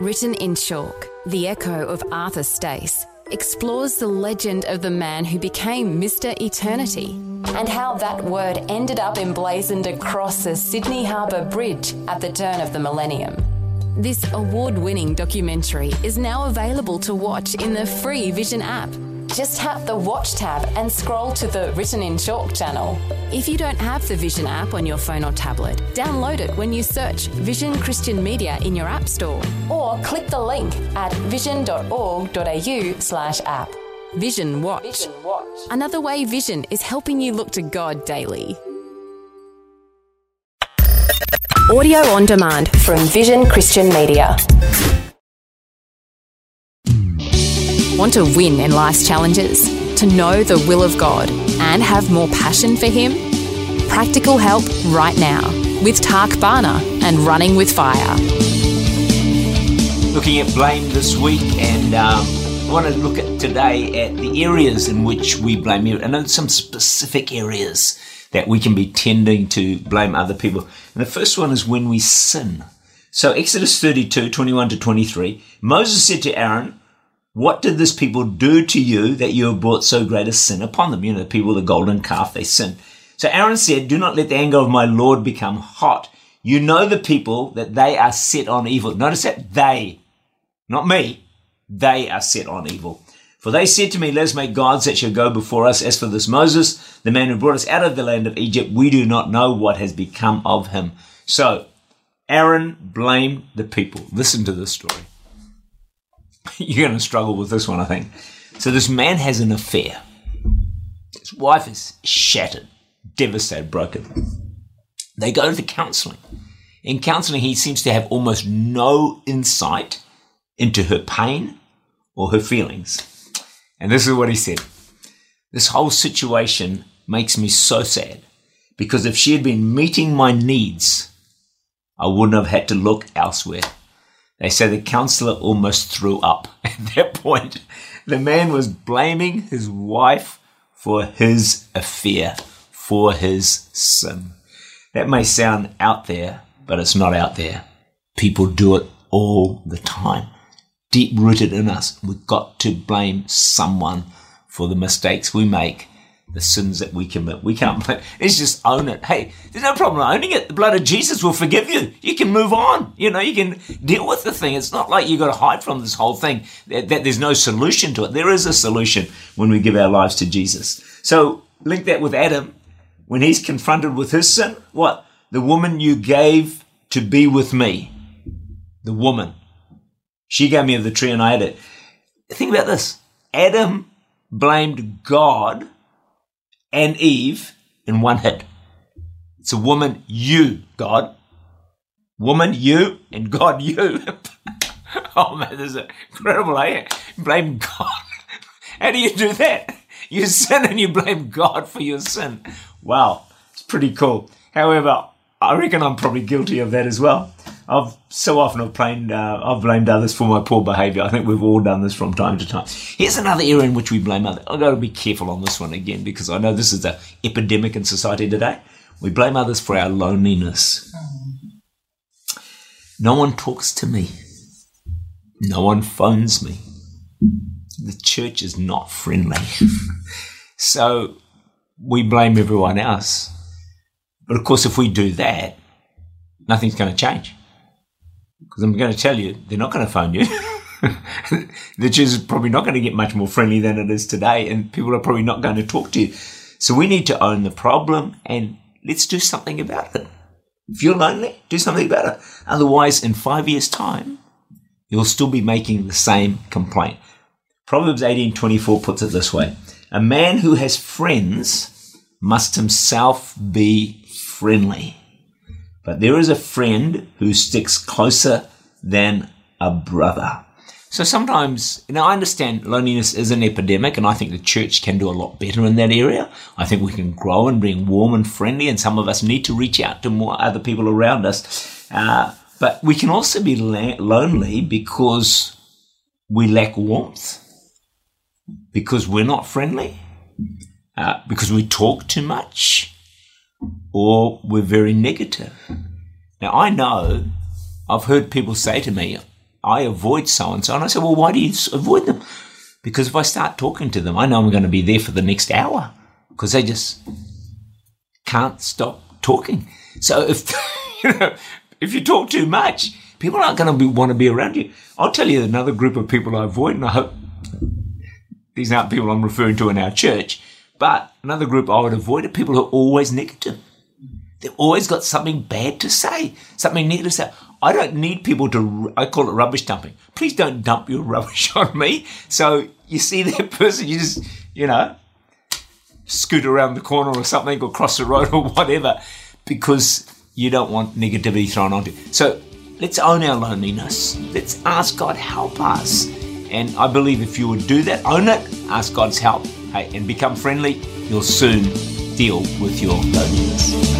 Written in chalk, The Echo of Arthur Stace explores the legend of the man who became Mr. Eternity and how that word ended up emblazoned across the Sydney Harbour Bridge at the turn of the millennium. This award winning documentary is now available to watch in the free Vision app. Just tap the Watch tab and scroll to the Written in Chalk channel. If you don't have the Vision app on your phone or tablet, download it when you search Vision Christian Media in your App Store or click the link at vision.org.au slash app. Vision Watch. Vision Watch. Another way Vision is helping you look to God daily. Audio on demand from Vision Christian Media. Want to win in life's challenges? To know the will of God and have more passion for Him? Practical help right now with Tak Bhana and Running with Fire. Looking at blame this week, and um, I want to look at today at the areas in which we blame you, and some specific areas that we can be tending to blame other people. And the first one is when we sin. So Exodus 32, 21 to 23, Moses said to Aaron, what did this people do to you that you have brought so great a sin upon them? You know, the people, the golden calf, they sinned. So Aaron said, Do not let the anger of my Lord become hot. You know the people that they are set on evil. Notice that they, not me, they are set on evil. For they said to me, Let us make gods that shall go before us. As for this Moses, the man who brought us out of the land of Egypt, we do not know what has become of him. So Aaron blamed the people. Listen to this story. You're going to struggle with this one, I think. So this man has an affair. His wife is shattered, devastated, broken. They go to the counseling. In counseling, he seems to have almost no insight into her pain or her feelings. And this is what he said. This whole situation makes me so sad because if she had been meeting my needs, I wouldn't have had to look elsewhere. They say the counselor almost threw up at that point. The man was blaming his wife for his affair, for his sin. That may sound out there, but it's not out there. People do it all the time. Deep rooted in us, we've got to blame someone for the mistakes we make the sins that we commit. We can't, let's just own it. Hey, there's no problem owning it. The blood of Jesus will forgive you. You can move on. You know, you can deal with the thing. It's not like you've got to hide from this whole thing, that, that there's no solution to it. There is a solution when we give our lives to Jesus. So link that with Adam. When he's confronted with his sin, what? The woman you gave to be with me. The woman. She gave me of the tree and I ate it. Think about this. Adam blamed God and Eve in one hit. It's a woman, you, God. Woman, you, and God, you. oh man, this is incredible, eh? Blame God. How do you do that? You sin and you blame God for your sin. Wow, it's pretty cool. However, I reckon I'm probably guilty of that as well. I've so often I've blamed uh, I've blamed others for my poor behaviour. I think we've all done this from time to time. Here's another area in which we blame others. I've got to be careful on this one again because I know this is an epidemic in society today. We blame others for our loneliness. No one talks to me. No one phones me. The church is not friendly. so we blame everyone else. But of course, if we do that, nothing's going to change. Because I'm going to tell you, they're not going to phone you. the church is probably not going to get much more friendly than it is today, and people are probably not going to talk to you. So we need to own the problem and let's do something about it. If you're lonely, do something about it. Otherwise, in five years' time, you'll still be making the same complaint. Proverbs 18:24 puts it this way: A man who has friends must himself be friendly. But there is a friend who sticks closer than a brother. So sometimes, you know, I understand loneliness is an epidemic, and I think the church can do a lot better in that area. I think we can grow and being warm and friendly, and some of us need to reach out to more other people around us. Uh, but we can also be la- lonely because we lack warmth, because we're not friendly, uh, because we talk too much, or we're very negative. Now, I know I've heard people say to me, I avoid so and so. And I said, well, why do you avoid them? Because if I start talking to them, I know I'm going to be there for the next hour because they just can't stop talking. So if, you if you talk too much, people aren't going to be, want to be around you. I'll tell you another group of people I avoid, and I hope these aren't people I'm referring to in our church, but another group I would avoid are people who are always negative. They've always got something bad to say, something negative to say. I don't need people to, I call it rubbish dumping. Please don't dump your rubbish on me. So you see that person, you just, you know, scoot around the corner or something or cross the road or whatever because you don't want negativity thrown onto you. So let's own our loneliness. Let's ask God, help us. And I believe if you would do that, own it, ask God's help, hey, and become friendly, you'll soon deal with your loneliness.